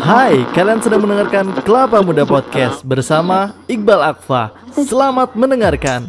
Hai, kalian sedang mendengarkan Kelapa Muda Podcast bersama Iqbal Akfa. Selamat mendengarkan.